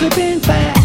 slipping fast.